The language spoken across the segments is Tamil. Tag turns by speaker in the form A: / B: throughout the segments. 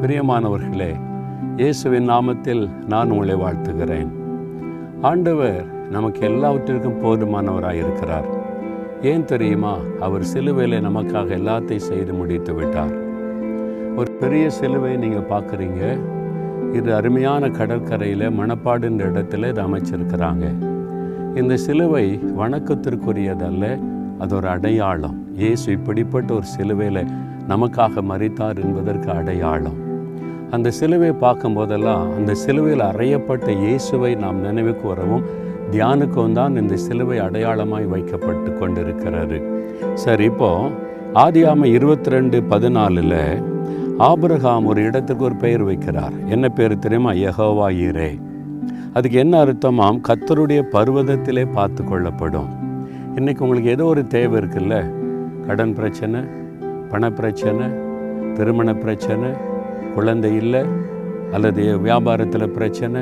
A: பிரியமானவர்களே இயேசுவின் நாமத்தில் நான் உங்களை வாழ்த்துகிறேன். ஆண்டவர் நமக்கு எல்லாவற்றிற்கும் போதுமானவராக இருக்கிறார். ஏன் தெரியுமா? அவர் சிலுவையில் நமக்காக எல்லாத்தையும் செய்து முடித்து விட்டார். ஒரு பெரிய சிலுவை நீங்கள் பார்க்குறீங்க. இது அருமையான கடற்கரையில் மணப்பாடுன்ற இடத்துல இதை அமைச்சிருக்கிறாங்க. இந்த சிலுவை வணக்கத்திற்குரியதல்ல அது ஒரு அடையாளம். இயேசு இப்படிப்பட்ட ஒரு சிலுவையில் நமக்காக மறித்தார் என்பதற்கு அடையாளம். அந்த சிலுவையை பார்க்கும் போதெல்லாம் அந்த சிலுவையில் அறையப்பட்ட இயேசுவை நாம் நினைவுக்கு வரவும் தியானுக்கும் தான் இந்த சிலுவை அடையாளமாய் வைக்கப்பட்டு கொண்டிருக்கிறது. சரி இப்போ ஆதியாம இருபத்தி ரெண்டு பதினாலில் ஆபிரகாம் ஒரு இடத்துக்கு ஒரு பெயர் வைக்கிறார். என்ன பேர் தெரியுமா? யகோவா ஈரே. அதுக்கு என்ன அர்த்தமாம்? கத்தருடைய பர்வதத்திலே பார்த்து கொள்ளப்படும். இன்றைக்கி உங்களுக்கு ஏதோ ஒரு தேவை இருக்குல்ல? கடன் பிரச்சனை பணப்பிரச்சனை திருமண பிரச்சனை குழந்தை இல்லை அல்லது வியாபாரத்தில் பிரச்சனை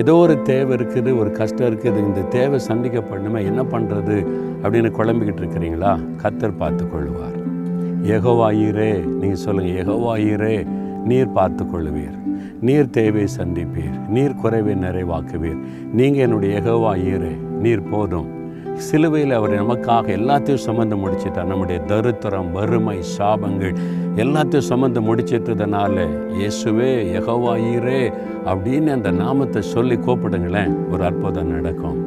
A: ஏதோ ஒரு தேவை இருக்குது ஒரு கஷ்டம் இருக்குது இந்த தேவை சந்திக்கப்படணுமே என்ன பண்ணுறது அப்படின்னு குழம்பிக்கிட்டு இருக்கிறீங்களா? கத்தர் பார்த்து கொள்வார் எகோவாயிரே நீங்கள் சொல்லுங்கள் எகோவாயிரே நீர் பார்த்து கொள்வீர் நீர் தேவை சந்திப்பீர். நீர் குறைவை நிறைவாக்குவீர். நீங்கள் என்னுடைய எகோவாயிரே நீர் போதும். சிலுவையில் அவர் நமக்காக எல்லாத்தையும் சுமந்து முடிச்சிட்டார். நம்முடைய தருத்திரம் வறுமை சாபங்கள் எல்லாத்தையும் சுமந்து முடிச்சிட்டதுனால இயேசுவே யெகோவாயிரே அப்படின்னு அந்த நாமத்தை சொல்லி கூப்பிடுங்களேன். ஒரு அற்புதம் நடக்கும்.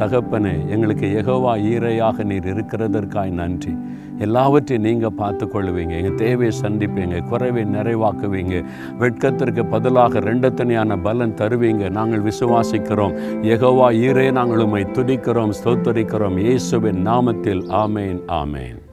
A: தகப்பனே எங்களுக்கு எகவா ஈரையாக நீர் இருக்கிறதற்காய் நன்றி. எல்லாவற்றையும் நீங்கள் பார்த்து கொள்வீங்க எங்கள் தேவையை சந்திப்பீங்க குறைவை நிறைவாக்குவீங்க. வெட்கத்திற்கு பதிலாக ரெண்டத்தனையான பலன் தருவீங்க. நாங்கள் விசுவாசிக்கிறோம். எகவா ஈரே நாங்கள் உண்மை துதிக்கிறோம் ஸ்தோத்தரிக்கிறோம். இயேசுவின் நாமத்தில் ஆமேன் ஆமேன்.